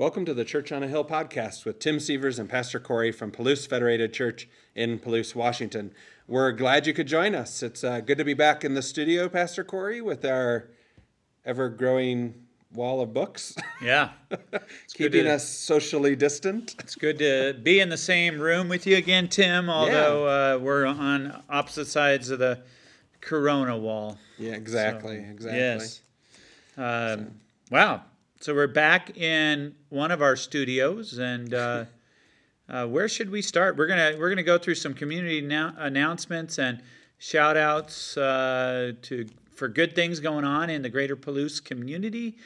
Welcome to the Church on a Hill podcast with Tim Sievers and Pastor Corey from Palouse Federated Church in Palouse, Washington. We're glad you could join us. It's uh, good to be back in the studio, Pastor Corey, with our ever growing wall of books. Yeah. Keeping to- us socially distant. It's good to be in the same room with you again, Tim, although uh, we're on opposite sides of the corona wall. Yeah, exactly. So, exactly. Yes. Um, Wow. So we're back in one of our studios, and uh, uh, where should we start? We're gonna we're gonna go through some community now- announcements and shout outs uh, to for good things going on in the Greater Palouse community.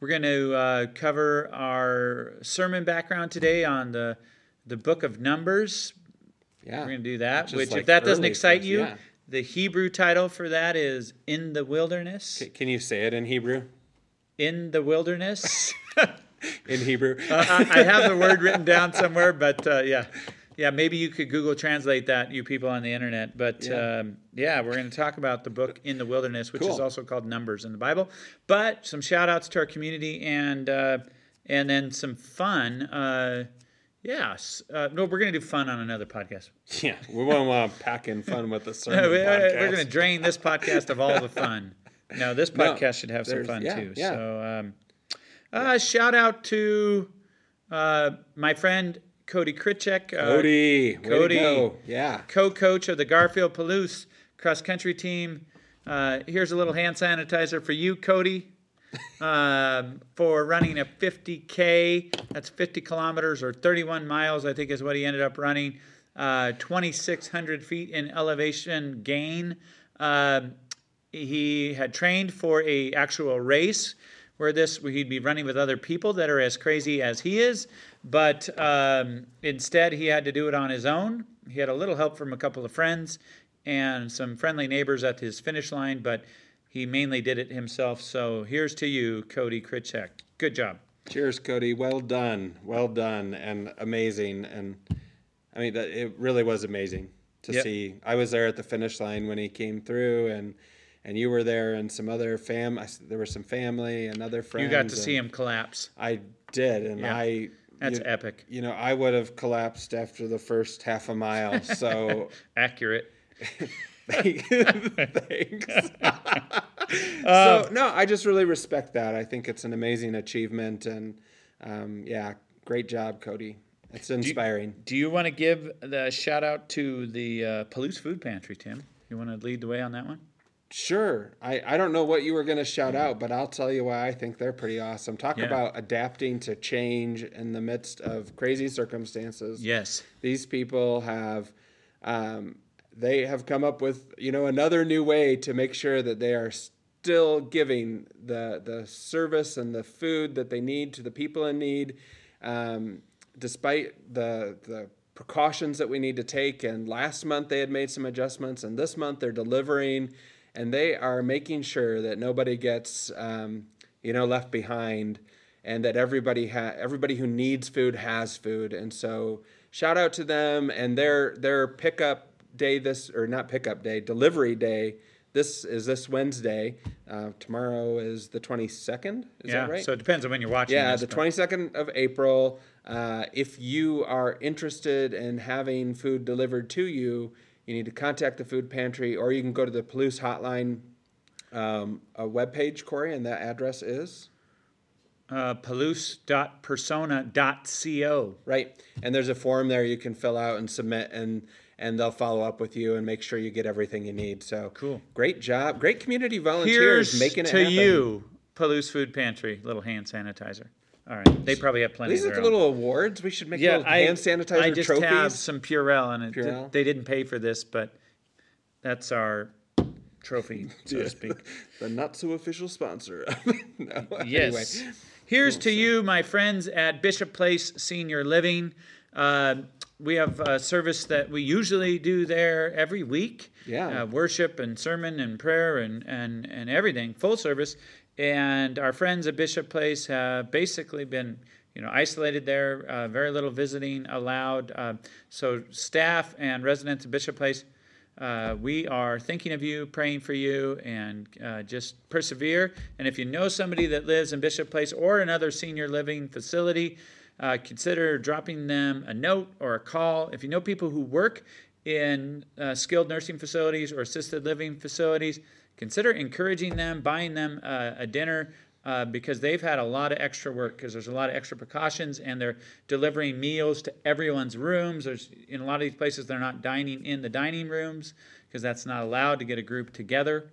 We're going to uh, cover our sermon background today on the the Book of Numbers. Yeah. We're going to do that. Which Which, like if that doesn't excite first, you, yeah. the Hebrew title for that is "In the Wilderness." C- Can you say it in Hebrew? In the wilderness. In Hebrew. Uh, I I have the word written down somewhere, but uh, yeah, yeah. Maybe you could Google translate that, you people on the internet. But Yeah. um, yeah we're going to talk about the book in the wilderness, which is also called Numbers in the Bible. But some shout outs to our community and uh, and then some fun. Uh, yes, uh, no, we're going to do fun on another podcast. yeah, we won't want to pack in fun with the Uh, sermon podcast. we're going to drain this podcast of all the fun. No, this No, podcast should have some fun yeah, too. yeah. So, um, uh, shout out to uh, my friend Cody Kritchek, uh, Cody. Cody. Yeah. co-coach of the Garfield Palouse cross country team. Uh, here's a little hand sanitizer for you, Cody, um, for running a 50k. That's 50 kilometers or 31 miles, I think, is what he ended up running. Uh, 2,600 feet in elevation gain. Um, he had trained for a actual race where this where he'd be running with other people that are as crazy as he is but um, instead he had to do it on his own he had a little help from a couple of friends and some friendly neighbors at his finish line but he mainly did it himself so here's to you cody kritchek good job Cheers, Cody. Well done. Well done and amazing. And I mean, it really was amazing to Yep. see. I was there at the finish line when he came through, and and you were there, and some other fam. I there was some family and other friends. you got to see him collapse I did, and Yeah. I. that's you, epic you know, I would have collapsed after the first half a mile. So accurate Thanks. Um, so no, I just really respect that. I think it's an amazing achievement, and um, yeah, great job, Cody. It's inspiring. do you want to give the shout out to the uh, Palouse Food Pantry, Tim? You want to lead the way on that one? Sure. I, I don't know what you were going to shout out, but I'll tell you why I think they're pretty awesome. Talk Yeah. about adapting to change in the midst of crazy circumstances. Yes. These people have, um, they have come up with you know another new way to make sure that they are still giving the the service and the food that they need to the people in need, um, despite the the precautions that we need to take. And last month they had made some adjustments, and this month they're delivering, and they are making sure that nobody gets um, you know left behind and that everybody ha- everybody who needs food has food and so shout out to them and their their pickup day this or not pickup day delivery day this is this wednesday uh, tomorrow is the 22nd is yeah. that right So it depends on when you're watching. yeah this, the but- 22nd of april uh, if you are interested in having food delivered to you you need to contact the food pantry or you can go to the Palouse hotline um, a webpage corey and that address is uh, palouse.persona.co. Right. And there's a form there you can fill out and submit and and they'll follow up with you and make sure you get everything you need. So Cool. Great job. Great community volunteers Here's making it to happen. you, Palouse Food Pantry, little hand sanitizer. All right, they probably have plenty. These of are the little awards. We should make yeah. little I, hand sanitizer I just trophies. have some Purell, and it, Purell? they didn't pay for this, but that's our trophy, so to speak. the not so official sponsor. no, Yes. Anyway. Here's to you, my friends at Bishop Place Senior Living. Uh, we have a service that we usually do there every week. Yeah. Uh, worship and sermon and prayer and, and, and everything, full service. And our friends at Bishop Place have basically been, you know, isolated there, uh, very little visiting allowed. Uh, so staff and residents of Bishop Place uh, we are thinking of you, praying for you, and uh, just persevere. And if you know somebody that lives in Bishop Place or another senior living facility, uh, consider dropping them a note or a call. If you know people who work in uh, skilled nursing facilities or assisted living facilities, consider encouraging them, buying them uh, a dinner. Uh, because they've had a lot of extra work because there's a lot of extra precautions and they're delivering meals to everyone's rooms. There's in a lot of these places they're not dining in the dining rooms because that's not allowed to get a group together.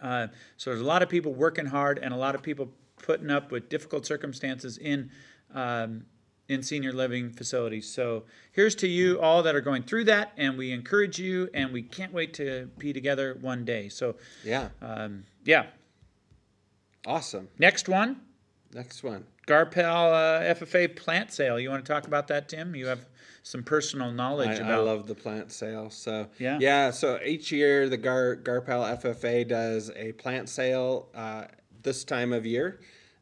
Uh, so there's a lot of people working hard and a lot of people putting up with difficult circumstances in um, in senior living facilities. So here's to you all that are going through that, and we encourage you, and we can't wait to be together one day. So Yeah. um, yeah, Awesome. next one, Next one. Garpal uh, FFA plant sale. You want to talk about that, Tim? You have some personal knowledge I, about. I love the plant sale. So Yeah. yeah. So each year the Gar Garpal FFA does a plant sale uh, this time of year,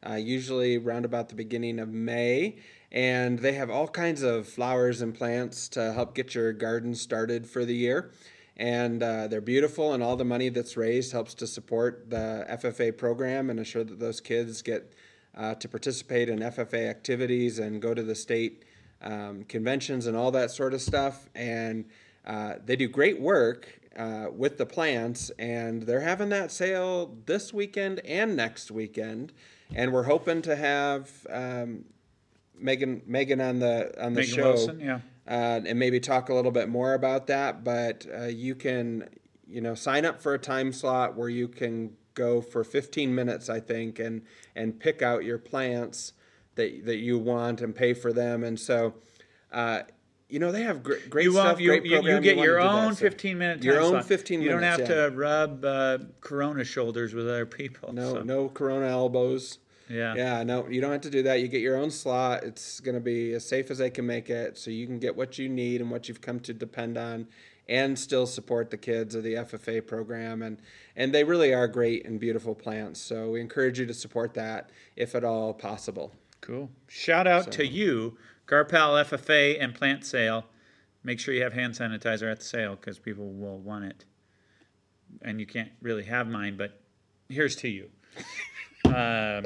uh, usually around about the beginning of May, and they have all kinds of flowers and plants to help get your garden started for the year. And uh, they're beautiful, and all the money that's raised helps to support the FFA program and ensure that those kids get uh, to participate in FFA activities and go to the state um, conventions and all that sort of stuff. And uh, they do great work uh, with the plants, and they're having that sale this weekend and next weekend. And we're hoping to have um, Megan Megan on the on the Megan show Wilson, yeah. uh, and maybe talk a little bit more about that. But uh, you can, you know, sign up for a time slot where you can go for 15 minutes, I think, and and pick out your plants that that you want and pay for them. And so, uh, you know, they have great, great You, stuff. you, great you, you get wanna your that, own so- 15 minute Your own slot. 15 You don't have yeah. to rub uh, Corona shoulders with other people. No, so, no Corona elbows. Yeah. Yeah, no, you don't have to do that. You get your own slot. It's going to be as safe as they can make it, so you can get what you need and what you've come to depend on, and still support the kids of the FFA program. And and they really are great and beautiful plants. So we encourage you to support that if at all possible. Cool. Shout out to you, Garpal FFA and Plant Sale. Make sure you have hand sanitizer at the sale because people will want it. And you can't really have mine, but here's to you. um,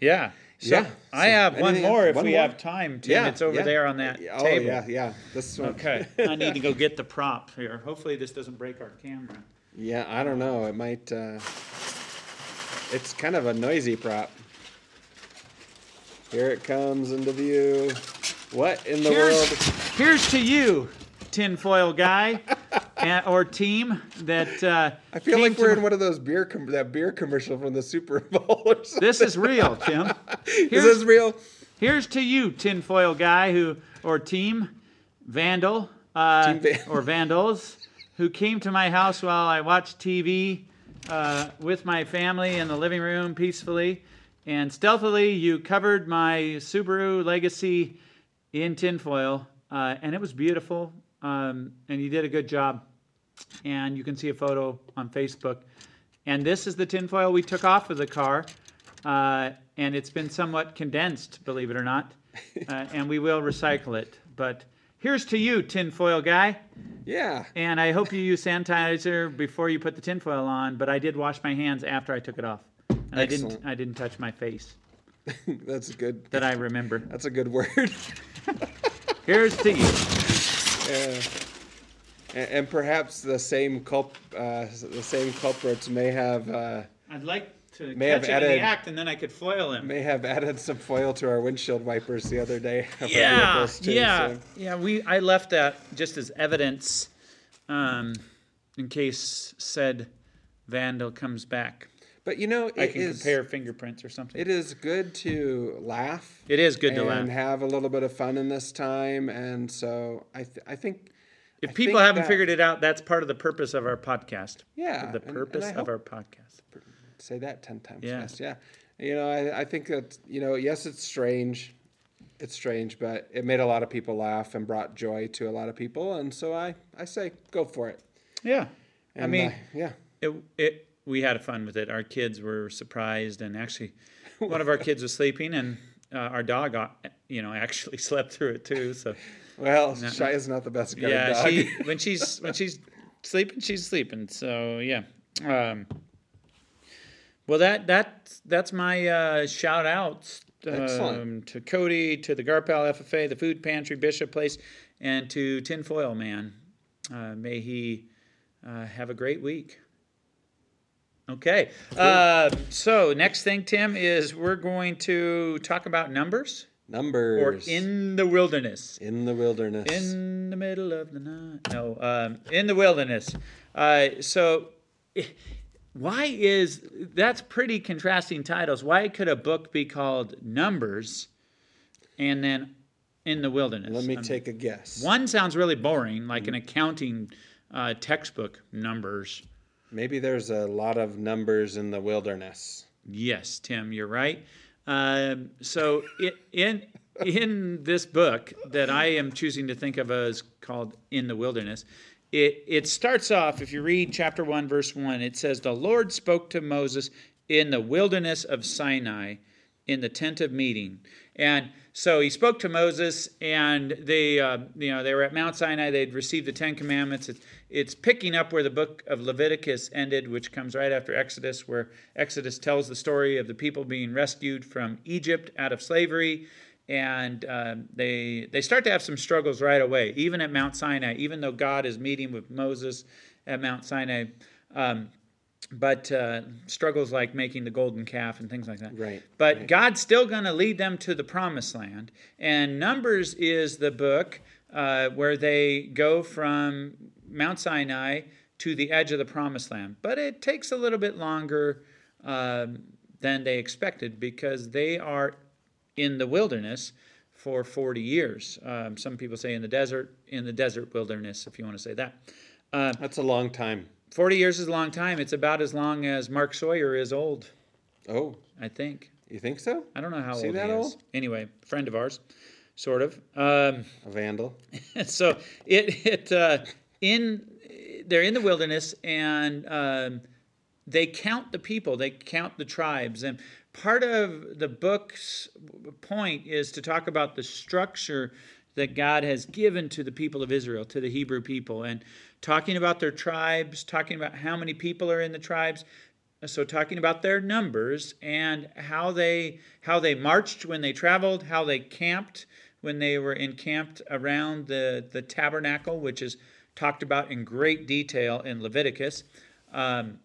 yeah. So Yeah. I So have one more if one we more? have time, Tim. it's over yeah. there on that Oh table. yeah, yeah. This one. Okay. I need to go get the prop here. Hopefully this doesn't break our camera. Yeah, I don't know. It might. Uh, it's kind of a noisy prop. Here it comes into view. What in the Here's, world? here's to you, tinfoil guy and, or team that uh, I feel like we're my- in one of those beer com- that beer commercial from the Super Bowl or something. This is real, Tim. This is this real? here's to you, tinfoil guy who or team vandal uh, Team Van- or vandals who came to my house while I watched TV uh, with my family in the living room peacefully, and stealthily you covered my Subaru Legacy in tinfoil, uh, and it was beautiful. Um, and you did a good job. And you can see a photo on Facebook. And this is the tinfoil we took off of the car. Uh, and it's been somewhat condensed, believe it or not. Uh, and we will recycle it. But here's to you, tinfoil guy. Yeah. And I hope you use sanitizer before you put the tinfoil on. But I did wash my hands after I took it off. And I didn't. I didn't touch my face That's good. that I remember. That's a good word. Here's to you. yeah. And, and perhaps the same culp, uh, the same culprits may have uh, I'd like to May catch have him in the act, and then I could foil him. may have added some foil to our windshield wipers the other day. yeah, too, yeah, so- yeah. We I left that just as evidence, um, in case said vandal comes back. But you know, I can is compare fingerprints or something. it is good to laugh. it is good to laugh and have a little bit of fun in this time, and so I th- I think If I people haven't that- figured it out, that's part of the purpose of our podcast. Yeah, The and- and purpose of our podcast. say that 10 times Yeah. fast yeah you know I, I think that you know yes it's strange it's strange but it made a lot of people laugh and brought joy to a lot of people and so i i say go for it Yeah, I mean, uh, yeah it, it we had fun with it. Our kids were surprised, and actually, one of our kids was sleeping, and uh, our dog, uh, you know, actually slept through it too. So Well, Shia's not the best guard yeah, dog. she when she's when she's sleeping, she's sleeping. So yeah. Um, well, that that that's my uh, shout outs um, to Cody, to the Garpal FFA, the Food Pantry Bishop Place, and to Tinfoil Man. Uh, may he uh, have a great week. Okay. Uh, so next thing, Tim, is we're going to talk about numbers or Numbers in the wilderness. in the wilderness. In the middle of the night. No, um, in the wilderness. Uh, so, why is that's pretty contrasting titles? Why could a book be called Numbers, and then in the wilderness? Let me Um, take a guess. One sounds really boring, like an accounting uh, textbook. Numbers. Maybe there's a lot of numbers in the wilderness. Yes, Tim, you're right. Um, so in in this book that I am choosing to think of as called "In the Wilderness," it it starts off. If you read chapter one, verse one, it says, "The Lord spoke to Moses in the wilderness of Sinai, in the tent of meeting." And so he spoke to Moses, and they, uh, you know, they were at Mount Sinai. They'd received the Ten Commandments. It's, it's picking up where the book of Leviticus ended, which comes right after Exodus, where Exodus tells the story of the people being rescued from Egypt out of slavery, and um, they they start to have some struggles right away, even at Mount Sinai. Even though God is meeting with Moses at Mount Sinai. Um, but uh, struggles like making the golden calf and things like that. Right, But right. God's still going to lead them to the promised land. And Numbers is the book uh, where they go from Mount Sinai to the edge of the promised land. But it takes a little bit longer um, than they expected because they are in the wilderness for 40 years. Um, some people say in the desert, in the desert wilderness, if you want to say that. Uh, That's a long time. 40 years is a long time. It's about as long as Mark Sawyer is old, Oh, I think. you think so? I don't know how See old that he is. old? Anyway, friend of ours, sort of. Um, A vandal. so it it uh, in they're in the wilderness and um, they count the people. They count the tribes and. Part of the book's point is to talk about the structure that God has given to the people of Israel, to the Hebrew people, and talking about their tribes, talking about how many people are in the tribes, so talking about their numbers and how they how they marched when they traveled, how they camped when they were encamped around the the tabernacle, which is talked about in great detail in Leviticus, um,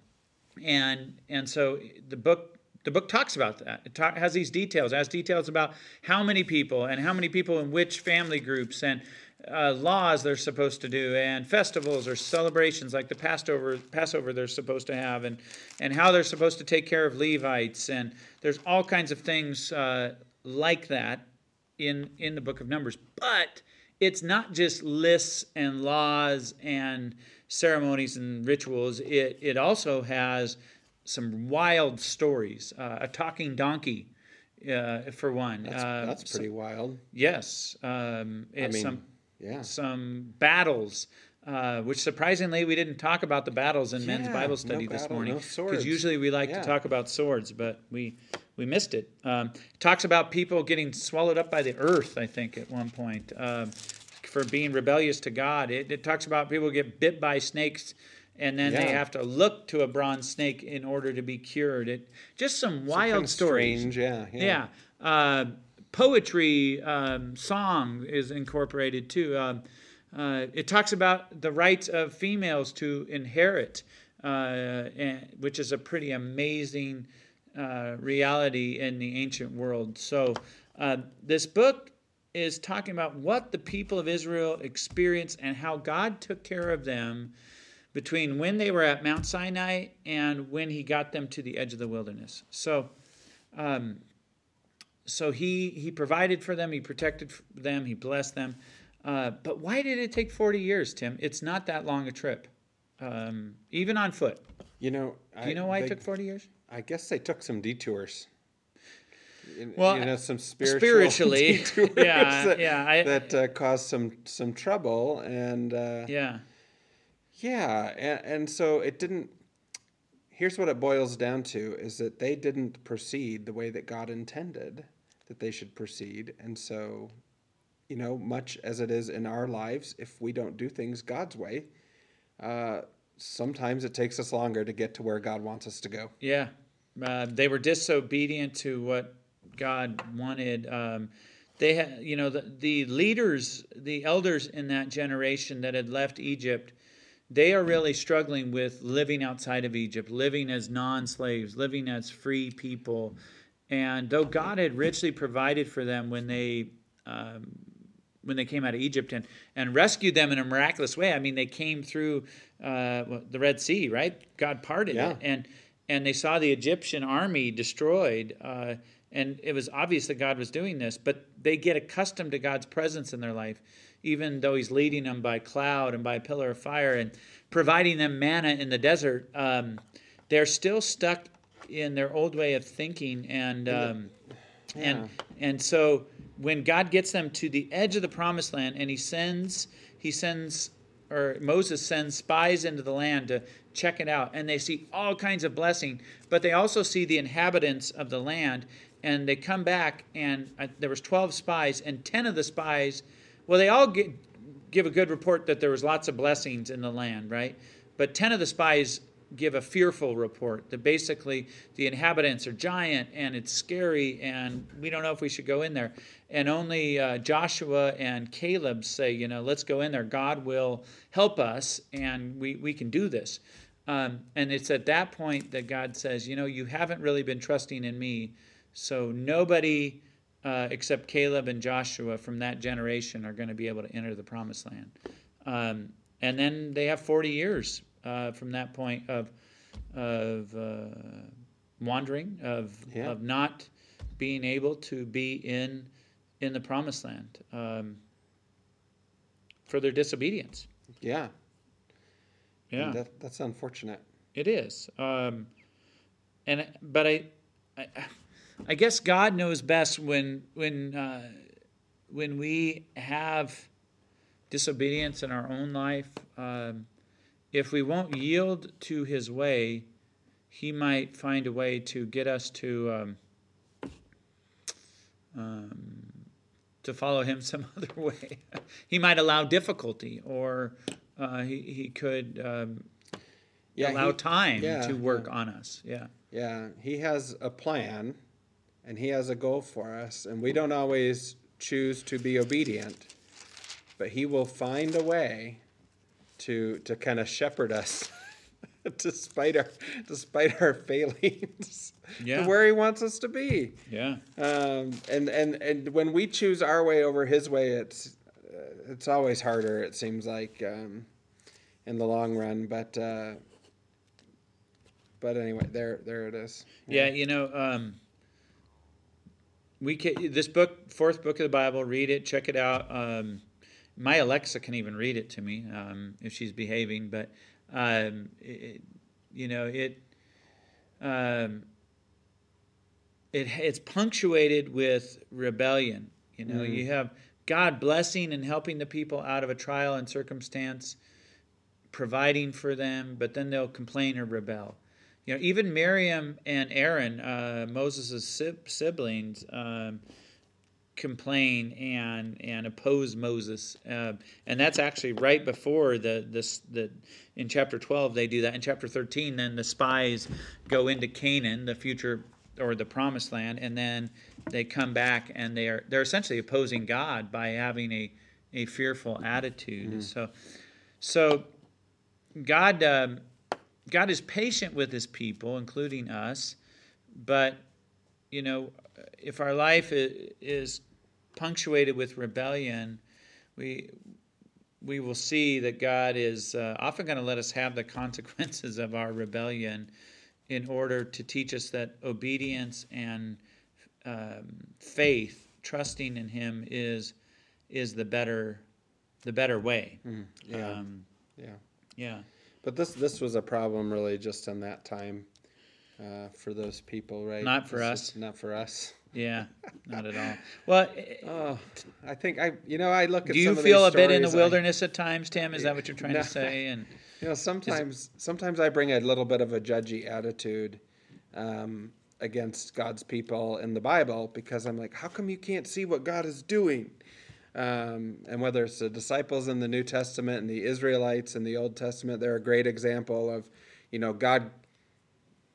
and and so the book the book talks about that. It has these details. It has details about how many people and how many people in which family groups and uh, laws they're supposed to do and festivals or celebrations like the Passover Passover they're supposed to have and and how they're supposed to take care of Levites and there's all kinds of things uh, like that in in the book of Numbers. But it's not just lists and laws and ceremonies and rituals. It it also has some wild stories. Uh, a talking donkey, uh, for one. That's, Uh, that's pretty wild. Yes, um, I mean, some yeah. some battles, uh, which surprisingly we didn't talk about the battles in men's Yeah, Bible no study this battle, morning no usually we like Yeah. to talk about swords, but we we missed it. Um, it talks about people getting swallowed up by the earth. I think at one point. Um, for being rebellious to God, it, it talks about people get bit by snakes, and then they have to look to a bronze snake in order to be cured. It just some Some wild kind of stories. Strange, yeah. Yeah. Uh, poetry, um, song is incorporated too. Um, uh, it talks about the rights of females to inherit, uh, and, which is a pretty amazing uh, reality in the ancient world. So, uh, this book is talking about what the people of Israel experienced and how God took care of them between when they were at Mount Sinai and when He got them to the edge of the wilderness. So, um, so he he provided for them, he protected them, he blessed them. Uh, but why did it take 40 years, Tim? It's not that long a trip, um, even on foot. You know, Do you know why they, it took 40 years? I guess they took some detours. Well, you know, some spiritual spiritually, detours yeah, that, yeah, I- that uh, caused some some trouble, and uh, Yeah, yeah, and, and so it didn't. Here's what it boils down to: is that they didn't proceed the way that God intended that they should proceed, and so you know, much as it is in our lives, if we don't do things God's way, uh, sometimes it takes us longer to get to where God wants us to go. Yeah, uh, they were disobedient to what God wanted. Um, they had, you know, the, the leaders, the elders in that generation that had left Egypt, they are really struggling with living outside of Egypt, living as non slaves, living as free people. And though God had richly provided for them when they um, when they came out of Egypt and, and rescued them in a miraculous way. I mean, they came through uh, the Red Sea, right? God parted Yeah. it, and and they saw the Egyptian army destroyed. Uh, and it was obvious that God was doing this, but they get accustomed to God's presence in their life, even though He's leading them by cloud and by a pillar of fire and providing them manna in the desert. Um, they're still stuck in their old way of thinking, and um, and and so when God gets them to the edge of the promised land and he sends he sends or Moses sends spies into the land to check it out and they see all kinds of blessing but they also see the inhabitants of the land and they come back and uh, there was 12 spies and 10 of the spies well they all get, give a good report that there was lots of blessings in the land right? But 10 of the spies give a fearful report that basically the inhabitants are giant and it's scary and we don't know if we should go in there. And only uh, Joshua and Caleb say, you know, let's go in there. God will help us and we, we can do this. Um, and it's at that point that God says, you know, you haven't really been trusting in me. So nobody uh, except Caleb and Joshua from that generation are going to be able to enter the promised land. Um, and then they have 40 years uh, from that point of of uh, wandering, of Yeah. of not being able to be in in the promised land um, for their disobedience. Yeah. Yeah, That, that's unfortunate. it is. Um, and but I, I, I guess God knows best when when uh, when we have disobedience in our own life. Um, if we won't yield to His way, He might find a way to get us to um, um, to follow Him some other way. he might allow difficulty, or uh, he he could um, Yeah, allow he- time yeah, to work on us. Yeah. Yeah, he has a plan and he has a goal for us, and we don't always choose to be obedient, but he will find a way to to kind of shepherd us despite our despite our failings Yeah. where he wants us to be. Yeah. Um, and, and and when we choose our way over his way, it's uh, it's always harder. It seems like um, in the long run, but uh, but anyway, there there it is. Yeah, you know, um, we can, this book, fourth book of the Bible, read it, check it out. Um, my Alexa can even read it to me um, if she's behaving, but um, it, you know it. Um, it it's punctuated with rebellion. You know, you have God blessing and helping the people out of a trial and circumstance, providing for them, but then they'll complain or rebel. You know, even Miriam and Aaron, uh, Moses' siblings, um, complain and and oppose Moses, uh, and that's actually right before the this the in chapter twelve they do that. In chapter thirteen, then the spies go into Canaan, the future or the promised land, and then they come back and they are they're essentially opposing God by having a a fearful attitude. So so God um, God is patient with His people, including us, but you know, if our life is punctuated with rebellion, we we will see that God is uh, often going to let us have the consequences of our rebellion in order to teach us that obedience and um, faith, trusting in Him, is is the better the better way. Yeah, Um, yeah. yeah. But this this was a problem really just in that time uh, for those people, right? Not for This us. Not for us. Yeah, not at all. Well, eh, Oh, I think I you know I look at do you feel a bit in the stories, I- wilderness at times, Tim? Is that what you're trying No. to say? And You know, sometimes sometimes I bring a little bit of a judgy attitude um, against God's people in the Bible because I'm like, how come you can't see what God is doing? Um, and whether it's the disciples in the New Testament and the Israelites in the Old Testament, they're a great example of, you know, God.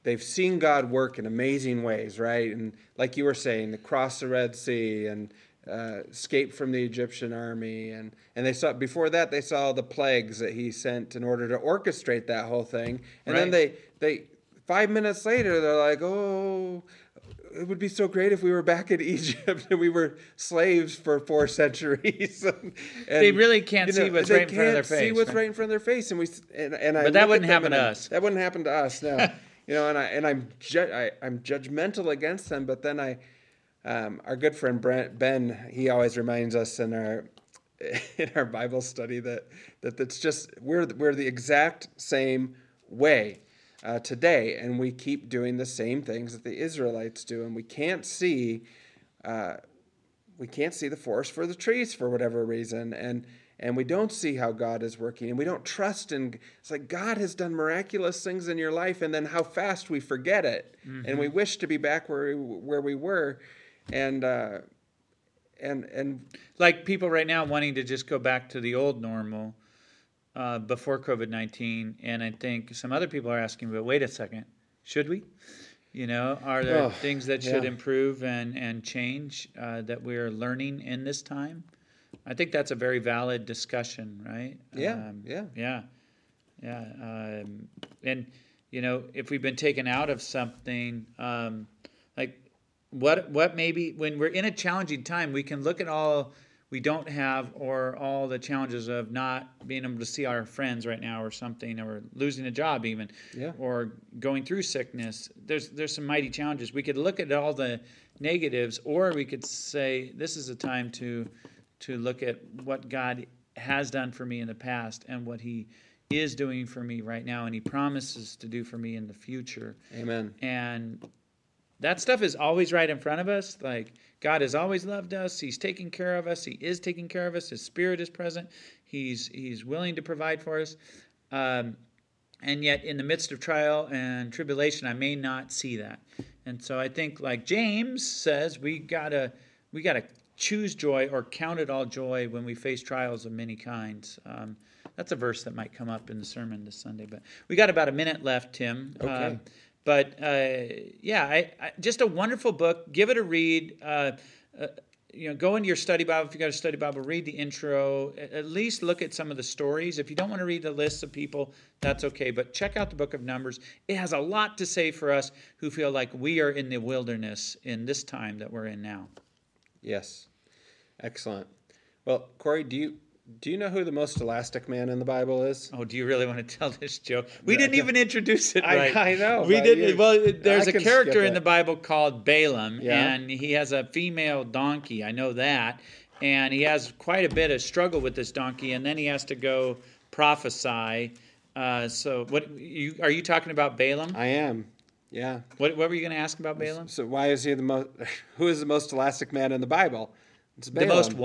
They've seen God work in amazing ways, right? And like you were saying, the cross the Red Sea and uh, escape from the Egyptian army, and and they saw before that they saw the plagues that he sent in order to orchestrate that whole thing, and then they they five minutes later they're like, oh, it would be so great if we were back in Egypt and we were slaves for four centuries. and, They really can't see what's right in front of their can't See face, what's right? right in front of their face, and we and, and I But that wouldn't happen to us. That wouldn't happen to us. No, you know, and I and I'm ju- I, I'm judgmental against them, but then I. Um, our good friend Brent Ben, he always reminds us in our in our Bible study that that it's just we're we're the exact same way uh, today, and we keep doing the same things that the Israelites do, and we can't see uh, we can't see the forest for the trees for whatever reason, and and we don't see how God is working, and we don't trust in. It's like God has done miraculous things in your life, and then how fast we forget it, and we wish to be back where we, where we were, and. Uh, and and like people right now wanting to just go back to the old normal uh, before COVID nineteen, and I think some other people are asking, but wait a second, should we? You know, are there Oh, things that should yeah. improve and and change uh, that we're learning in this time? I think that's a very valid discussion, right? Yeah, yeah. yeah, yeah. Um, and you know, if we've been taken out of something, um, like what what maybe when we're in a challenging time, we can look at all we don't have or all the challenges of not being able to see our friends right now or something or losing a job even Yeah. or going through sickness there's there's some mighty challenges we could look at all the negatives or we could say this is a time to to look at what God has done for me in the past and what he is doing for me right now and he promises to do for me in the future Amen. and that stuff is always right in front of us. Like God has always loved us. He's taking care of us. He is taking care of us. His Spirit is present. He's He's willing to provide for us. Um, and yet, in the midst of trial and tribulation, I may not see that. And so, I think, like James says, we gotta we gotta choose joy or count it all joy when we face trials of many kinds. Um, that's a verse that might come up in the sermon this Sunday. But we got about a minute left, Tim. Okay. Um, but uh, yeah, I, I, just a wonderful book. Give it a read. Uh, uh, you know, go into your study Bible if you got a study Bible. Read the intro. At at least look at some of the stories. If you don't want to read the lists of people, that's okay. But check out the Book of Numbers. It has a lot to say for us who feel like we are in the wilderness in this time that we're in now. Yes. Excellent. Well, Corey, do you do you know who the most elastic man in the Bible is? Oh, do you really want to tell this joke? We didn't even introduce it I- right. I know, We didn't. you- well, there's I a character in the Bible called Balaam, Yeah. and he has a female donkey. I know that, and he has quite a bit of struggle with this donkey, and then he has to go prophesy. Uh, so, what you are you talking about Balaam? I am. Yeah. What, what were you going to ask about Balaam? So why is he the most? Who is the most elastic man in the Bible? It's The most what?